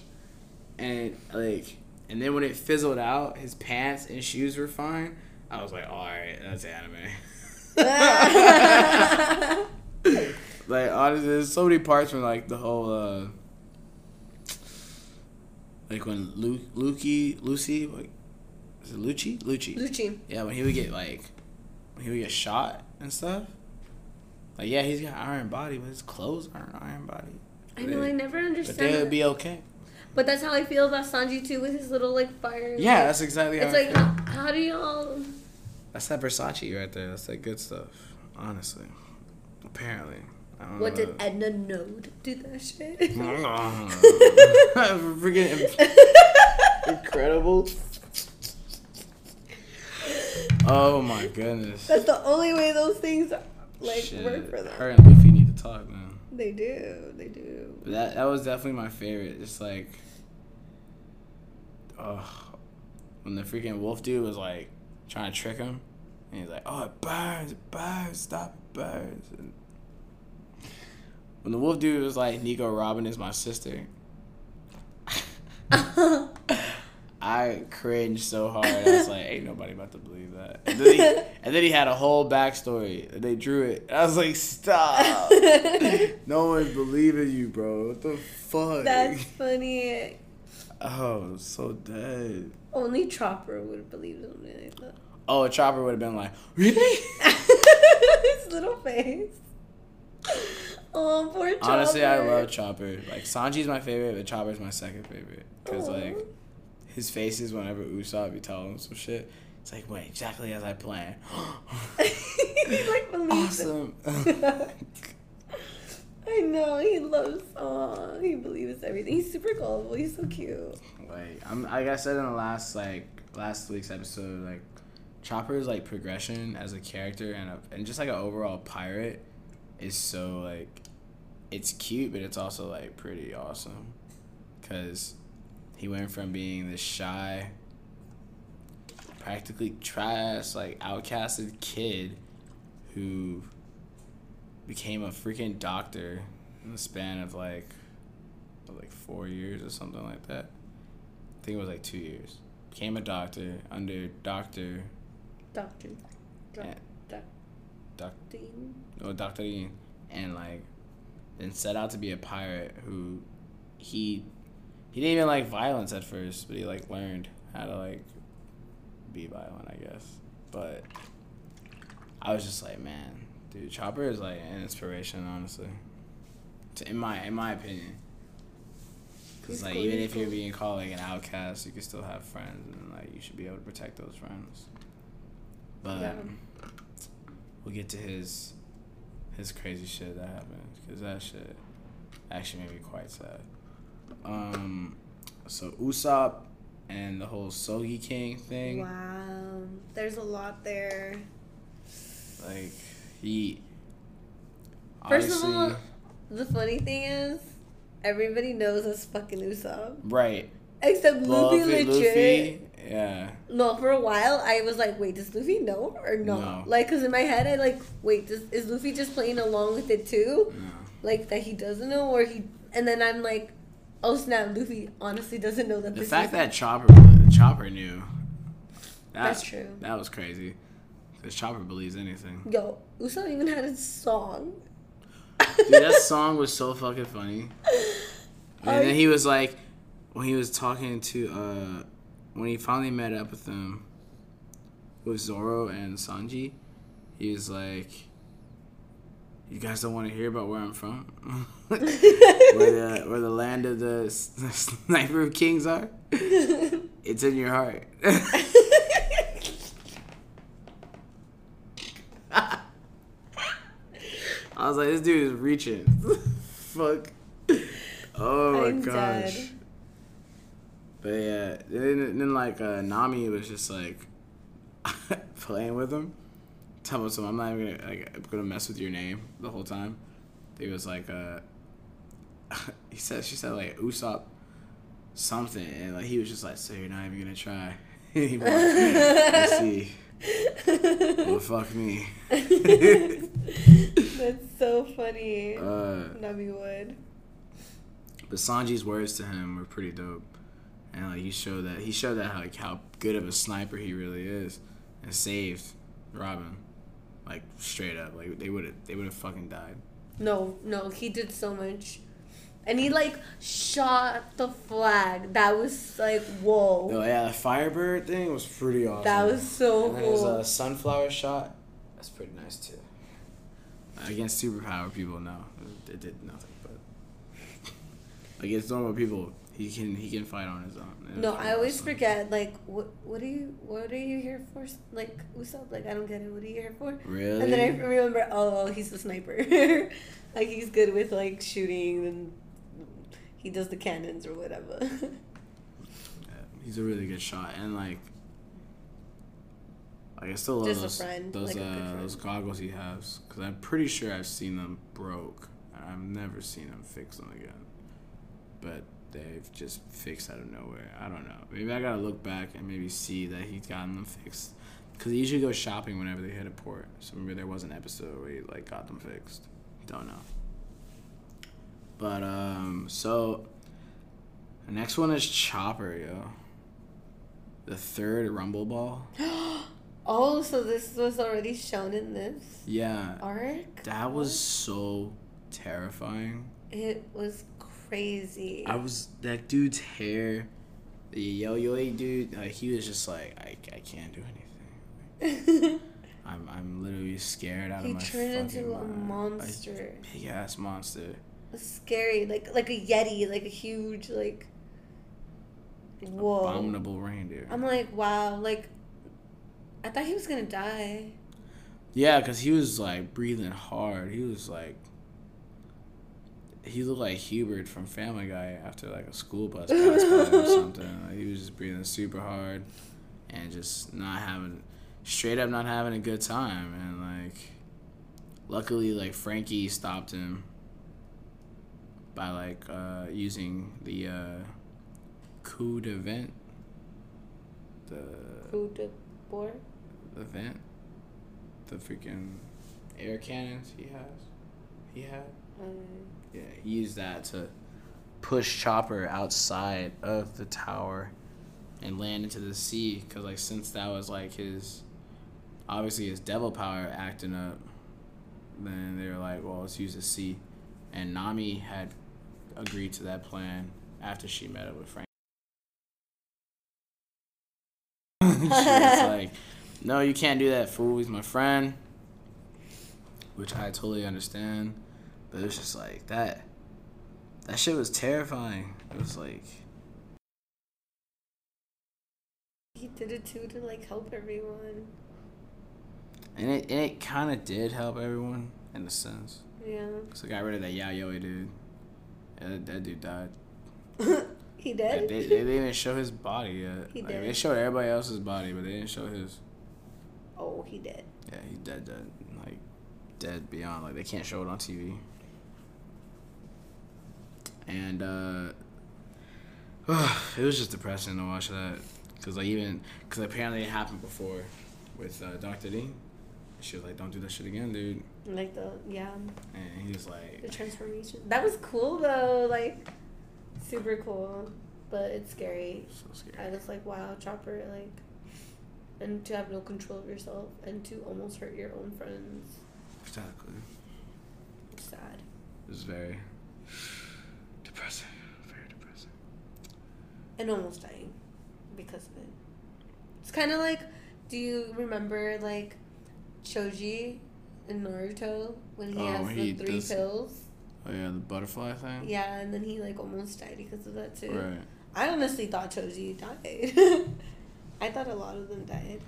And like and then when it fizzled out, his pants and shoes were fine. I was like, alright, that's anime. like honestly, there's so many parts from like the whole uh like when Lu- Lucky Lucy like is it Lucci? Lucci. Lucci. Yeah, when he would get like when he would get shot and stuff. Like yeah, he's got iron body, but his clothes aren't iron body. I know. I never But understand. they would be okay. But that's how I feel about Sanji too, with his little like fire. Yeah, that's exactly how. It's I like how, how do y'all? That's that Versace right there. That's that good stuff. Honestly, apparently. I don't What know. did Edna know to do that shit? Mm-hmm. Freaking incredible. Oh my goodness. That's the only way those things like Shit. work for them. Her and Luffy need to talk, man. They do. They do. That that was definitely my favorite. It's like, oh, when the freaking wolf dude was like trying to trick him, and he's like, "Oh, it burns, it burns, stop, it burns." And when the wolf dude was like, "Nico Robin is my sister," I cringed so hard. I was like, "Ain't nobody about to believe that." And then he, and then he had a whole backstory. And they drew it. I was like, "Stop." No one's believing you, bro. What the fuck? That's funny. Oh, so dead. Only Chopper would believe something like that. Oh, a chopper would have been like, really? His little face. Oh, poor Chopper. Honestly, I love Chopper. Like Sanji's my favorite, but Chopper's my second favorite because Aw. like his faces whenever Usopp be telling him some shit. It's like went exactly as I planned. he like believes it. awesome. I know he loves. Aw, he believes everything. He's super gullible. He's so cute. like I'm like I said in the last like last week's episode, like Chopper's like progression as a character and a, and just like an overall pirate is so like it's cute, but it's also like pretty awesome because he went from being this shy, practically trash, like outcasted kid who became a freaking doctor in the span of like what, like four years or something like that. I think it was like two years. Became a doctor under Doctor Doctor. Yeah. Doc- Doc Dean. or Doctor and like then set out to be a pirate who he he didn't even like violence at first, but he like learned how to like be violent, I guess. But I was just like, man, dude, Chopper is like an inspiration, honestly. In my in my opinion. Cause He's like cool, even if you're being called like an outcast, you can still have friends, and like you should be able to protect those friends. But Yeah. we'll get to his his crazy shit that happened because that shit actually made me quite sad. Um, so Usopp and the whole Sogeking thing, Wow. There's a lot there. like he. First of all, The funny thing is, everybody knows it's fucking Usopp. right? Except Luffy, legit. Luffy, yeah. No, for a while I was like, wait, does Luffy know or no? No. Like, cause in my head I like, wait, does, is Luffy just playing along with it too? No. Like that he doesn't know, or he? And then I'm like, oh snap, Luffy honestly doesn't know that. The this fact is, that Chopper Chopper knew. That, That's true. That was crazy. Because Chopper believes anything. yo, Usopp even had a song. Dude, that song was so fucking funny. And Are then he was like, when he was talking to, uh, when he finally met up with them, with Zoro and Sanji, he was like, "You guys don't want to hear about where I'm from, where the where the land of the, the sniper kings are. It's in your heart." I was like, "This dude is reaching." Fuck. Oh my I'm gosh. dead. But yeah, then, then like uh, Nami was just like playing with him, telling him, "I'm not even gonna like I'm gonna mess with your name the whole time." He was like, uh, he said she said like Usopp something, and like he was just like, "So you're not even gonna try?" anymore. "Let's see." Well, fuck me. That's so funny. Uh, Nami would. But Sanji's words to him were pretty dope, and like he showed that he showed that like how good of a sniper he really is, and saved Robin, like straight up. Like they would have they would have fucking died. No, no, he did so much. And he like shot the flag. That was like whoa. Oh yeah, the Firebird thing was pretty awesome. That was so and then his cool. uh, sunflower shot. That's pretty nice too. Against superpower people, no, it did nothing. But against normal people, He can he can fight on his own. and No, I always awesome. forget. Like, what what are you what are you here for? Like, Usopp. Like, I don't get it. What are you here for? Really? And then I remember, oh, he's a sniper. like he's good with like shooting and he does the cannons or whatever. Yeah, he's a really good shot, and like, like I still love Just a those friend, those like a uh, friend. those goggles he has because I'm pretty sure I've seen them broke, and I've never seen him fix them again. But they've just fixed out of nowhere. I don't know. Maybe I gotta look back and maybe see that he's gotten them fixed. Cause he usually goes shopping whenever they hit a port. So maybe there was an episode where he like got them fixed. Don't know. But um, so the next one is Chopper, yo. The third Rumble Ball. oh, so this was already shown in this Yeah, arc. that was so terrifying. It was crazy. I was that dude's hair, the yo yo dude. Like he was just like, I, I can't do anything. I'm I'm literally scared out he of my He turned into fucking a monster. A big ass monster. Scary, like like a yeti, like a huge like. Whoa! Abominable reindeer. I'm like, wow, like. I thought he was gonna die. Yeah, cause he was like breathing hard. He was like. He looked like Hubert from Family Guy after like a school bus passed by or something. Like, he was just breathing super hard, and just not having, straight up not having a good time. And like, luckily, like Franky stopped him. By like uh, using the uh, coup de vent. The Who did boar? the vent, the freaking air cannons he has, he had. Um, Yeah, he used that to push Chopper outside of the tower and land into the sea. Cause like since that was like his, obviously his devil power acting up, then they were like, well, let's use the sea, and Nami had agreed to that plan after she met up with Frank. she was like, no, you can't do that, fool. He's my friend. Which I totally understand. But it was just like that. That shit was terrifying. It was like, he did it too to like help everyone. and it, it kind of did help everyone in a sense. Yeah. So I got rid of that Yayoi dude. Yeah, that, that dude died. he did. they, they didn't show his body yet. He like, did. They showed everybody else's body, but they didn't show his. oh, he did. Yeah, he's dead, dead. Like, dead beyond. Like, they can't show it on TV. And, uh, it was just depressing to watch that. Because, like, even, because apparently it happened before with uh, Dr. D. She was like, don't do that shit again, dude. Like the yeah, And he was the transformation. That was cool though. Like, super cool, but it's scary. so scary. I was like, wow, Chopper, like, and to have no control of yourself and to almost hurt your own friends. Exactly. It's sad. It's very depressing. Very depressing. And almost dying because of it. It's kind of like, do you remember like Choji in Naruto when he Oh, has he the three pills? Oh, yeah, the butterfly thing? Yeah, and then he like almost died because of that too. Right. I honestly thought Choji died. I thought a lot of them died.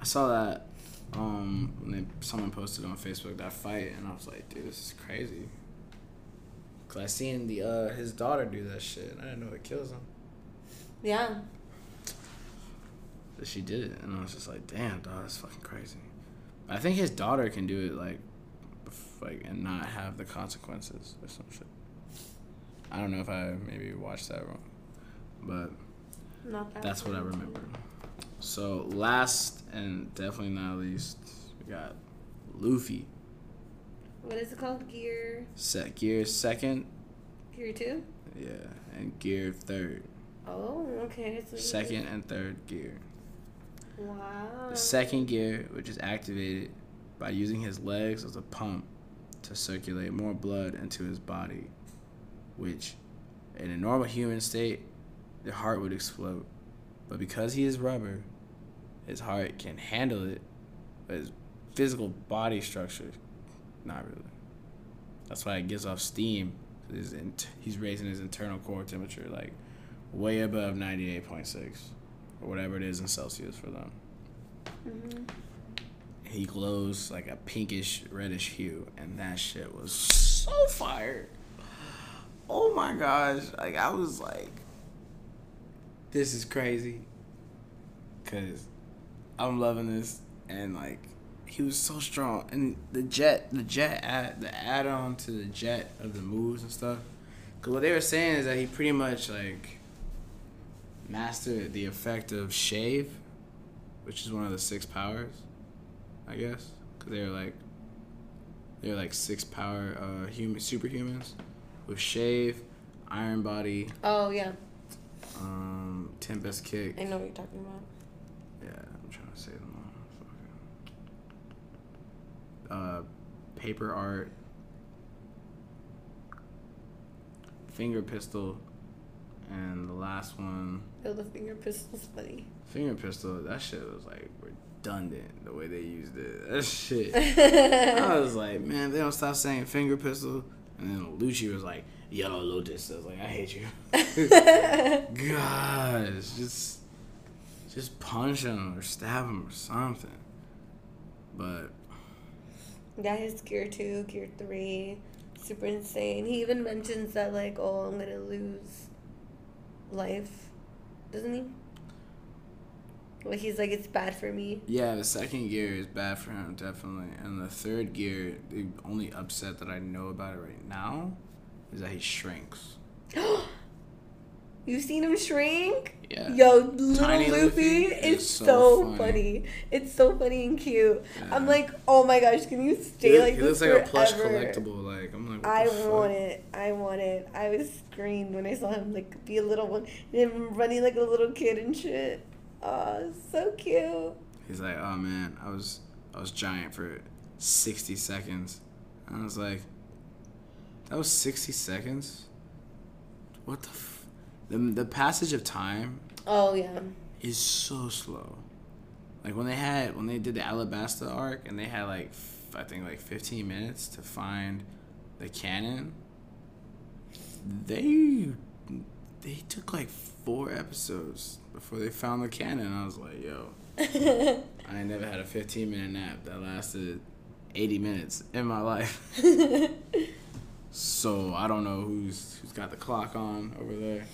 I saw that um when they, someone posted on Facebook that fight, and I was like, dude, this is crazy. Cause I seen the uh his daughter do that shit, and I didn't know it kills him. Yeah. But she did it, and I was just like, damn, dog, that's fucking crazy. I think his daughter can do it like, like and not have the consequences or some shit. I don't know if I maybe watched that wrong, but Not that. That's what I remember. So last and definitely not least, we got Luffy. What is it called? Gear. Set gear second, Gear two. yeah, and gear third. Oh, okay. Second and third gear. Wow. The second gear, which is activated by using his legs as a pump to circulate more blood into his body, which in a normal human state, the heart would explode. But because he is rubber, his heart can handle it, but his physical body structure, not really. That's why it gives off steam. Int- he's raising his internal core temperature like way above 98.6 or whatever it is in Celsius for them. Mhm. He glows like a pinkish reddish hue, and that shit was so fire. Oh my gosh! Like I was like, this is crazy. Cause I'm loving this, and like he was so strong, and the jet, the jet add, the add on to the jet of the moves and stuff. Cause what they were saying is that he pretty much like mastered the effect of shave, which is one of the six powers, I guess. Cause they were like, they're like six power uh human superhumans, with shave, iron body, Oh yeah, um, tempest kick. I know what you're talking about. Yeah, I'm trying to say them all. Uh, paper art. Finger pistol. And the last one, Oh, the finger pistol's funny. finger pistol, that shit was like redundant the way they used it. That shit. I was like, man, they don't stop saying finger pistol. And then Lucci was like, yellow lotus. I was like, I hate you. Gosh, just just punch him or stab him or something. But Yeah, his gear two, gear three, super insane. He even mentions that like, oh, I'm gonna lose life, doesn't he? Like he's like, it's bad for me. yeah, the second gear is bad for him definitely, and the third gear, the only upset that I know about it right now, is that he shrinks. You've seen him shrink? Yeah. Yo, little Tiny Luffy, Luffy is is so, so funny. funny. It's so funny and cute. I'm like, oh my gosh, can you He, stay look- like he this looks like a plush collectible. Like I'm like, what I the fuck? want it. I want it. I was screamed when I saw him like be a little one and him running like a little kid and shit. Oh, so cute. He's like, oh man, I was I was giant for sixty seconds. And I was like, that was sixty seconds. What the. F-? The, the passage of time Oh yeah. is so slow. Like when they had when they did the Alabasta arc and they had like f- I think like 15 minutes to find the cannon. They they took like four episodes before they found the cannon. I was like, yo, I never had a 15 minute nap that lasted 80 minutes in my life. so I don't know who's who's got the clock on over there,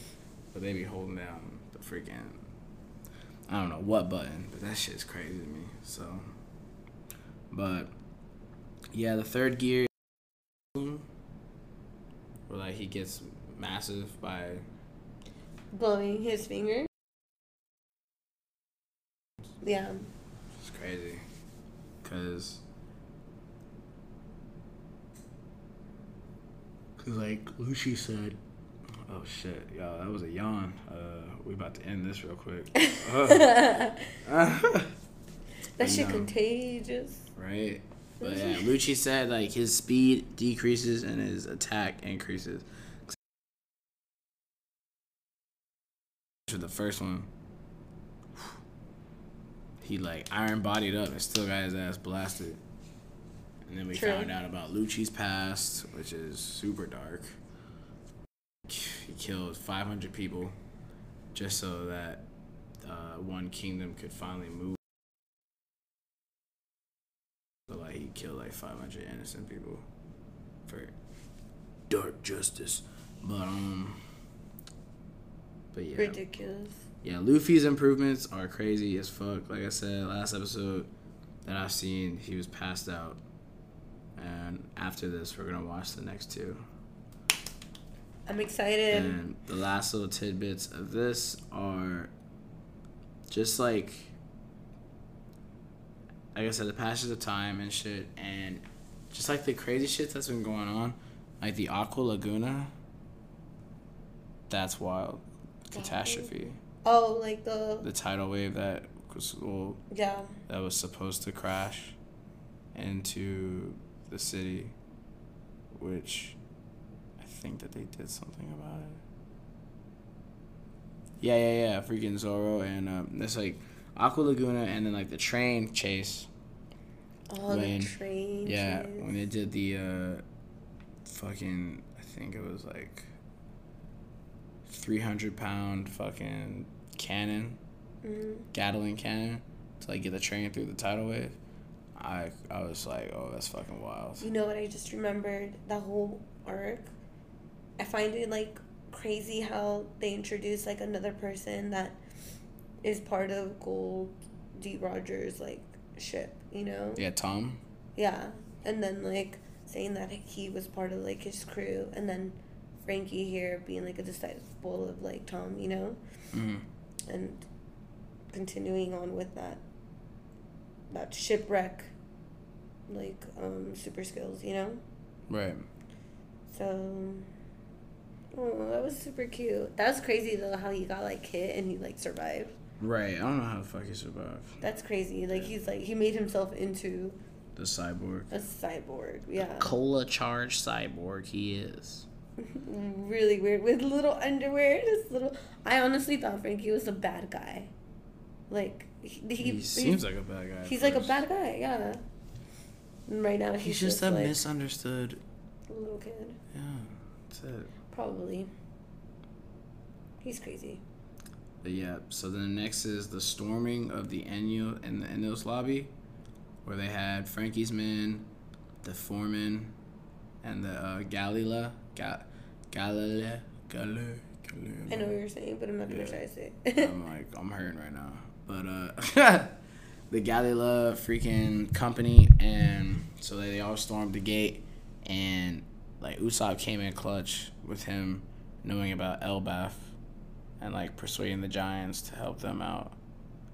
but they be holding down the freaking I don't know what button, but that shit's crazy to me. So, but yeah, the third gear, where like he gets massive by Blowing his finger. Yeah. it's crazy, cause. Cause like Lucy said, oh shit, y'all, that was a yawn. Uh, we about to end this real quick. that shit know. contagious. Right. But yeah, Lucci said like his speed decreases and his attack increases. For the first one, he like iron bodied up and still got his ass blasted. And then we True. found out about Lucci's past, which is super dark. Killed 500 people just so that uh, one kingdom could finally move. So like he killed like 500 innocent people for dark justice. But um, but yeah, Ridiculous. yeah. Luffy's improvements are crazy as fuck. Like I said last episode that I've seen, he was passed out, and after this, we're gonna watch the next two. I'm excited. And the last little tidbits of this are just like, like I said, the passage of time and shit, and just like the crazy shit that's been going on, like the Aqua Laguna. That's wild. Catastrophe. Oh, like the The tidal wave that was well, yeah. that was supposed to crash into the city, which think that they did something about it. Yeah, yeah, yeah. Freaking Zoro and um, that's like Aqua Laguna, and then like the train chase. Oh, When- the train. Yeah, chase. when they did the uh, fucking, I think it was like three hundred pound fucking cannon, hmm Gatling cannon, to like get the train through the tidal wave. I I was like, oh, that's fucking wild. You know what? I just remembered that whole arc. I find it like crazy how they introduce like another person that is part of Gold D. Rogers like ship. You know? Yeah, Tom. Yeah, and then like saying that he was part of like his crew, and then Franky here being like a disciple of like Tom. You know? Mm. and continuing on with that that shipwreck like um super skills you know Right. so oh that was super cute that was crazy though how he got like hit and he like survived Right. I don't know how the fuck he survived. that's crazy like he's like he made himself into The cyborg. a cyborg yeah Cola charged cyborg he is. really weird with little underwear this little i honestly thought Franky was a bad guy like he, he, He, seems like a bad guy. He's like a bad guy, yeah. And right now he's, He's just a like misunderstood. little kid, Yeah, that's it. Probably. He's crazy. But yeah, so then next is the storming of the Enyo in the Enies Lobby, where they had Franky's men, the foreman, and the uh, Galley-La. Ga- Galley-La. Galley-La. Galley-La. I know what you're saying, but I'm not gonna try to say it. I'm like, I'm hurting right now. But uh, the Galley-La freaking company, and so they, they all stormed the gate, and like Usopp came in clutch with him knowing about Elbaf, and like persuading the Giants to help them out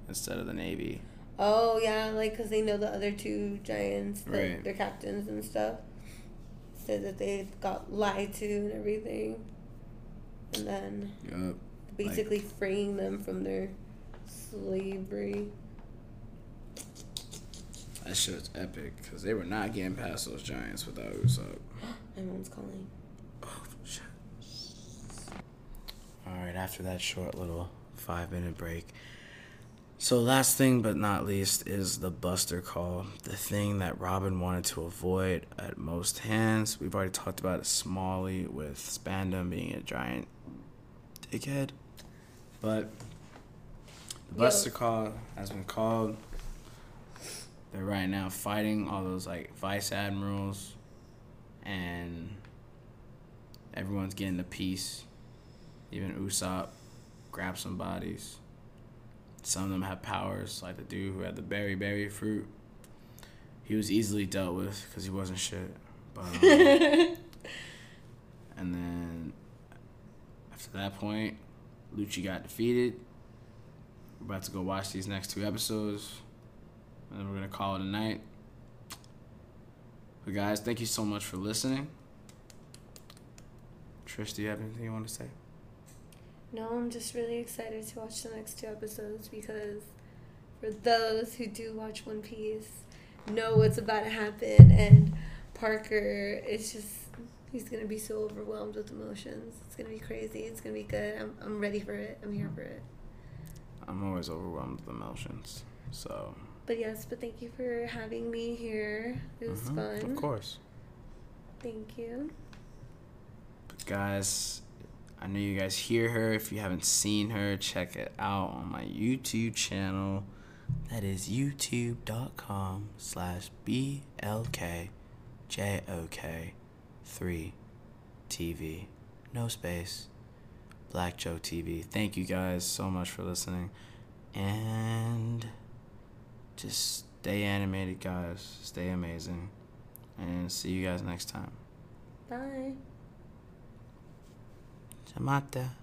instead of the Navy. oh yeah, like because they know the other two giants, the, Right. their captains and stuff, said that they got lied to and everything, and then Yup. basically freeing them from their slavery. That shit's epic because they were not getting past those Giants without Usopp. Everyone's calling. Oh shit. All right, after that short little five minute break. So, last thing but not least is the Buster call, the thing that Robin wanted to avoid at most hands. We've already talked about it Smalley with Spandam being a giant dickhead. But the Yo. Buster call has been called. They're right now fighting all those like vice admirals and everyone's getting the piece. Even Usopp grabbed some bodies. Some of them have powers, like the dude who had the berry berry fruit. He was easily dealt with because he wasn't shit. But um, and then after that point, Lucci got defeated. We're about to go watch these next two episodes, and then we're gonna call it a night. But guys, thank you so much for listening. Trish, do you have anything you want to say? No, I'm just really excited to watch the next two episodes because for those who do watch One Piece, know what's about to happen, and Parker is just he's gonna be so overwhelmed with emotions. It's gonna be crazy. It's gonna be good. I'm I'm ready for it. I'm here for it. I'm always overwhelmed with emotions. So, But yes, but thank you for having me here. It was mhm, fun. Of course. Thank you. But guys, I know you guys hear her. If you haven't seen her, check it out on my YouTube channel. That is youtube.com slash BLKJOK3 TV. No space. Black Joe TV. Thank you guys so much for listening. And just stay animated, guys. Stay amazing. And see you guys next time. Bye. Chamata.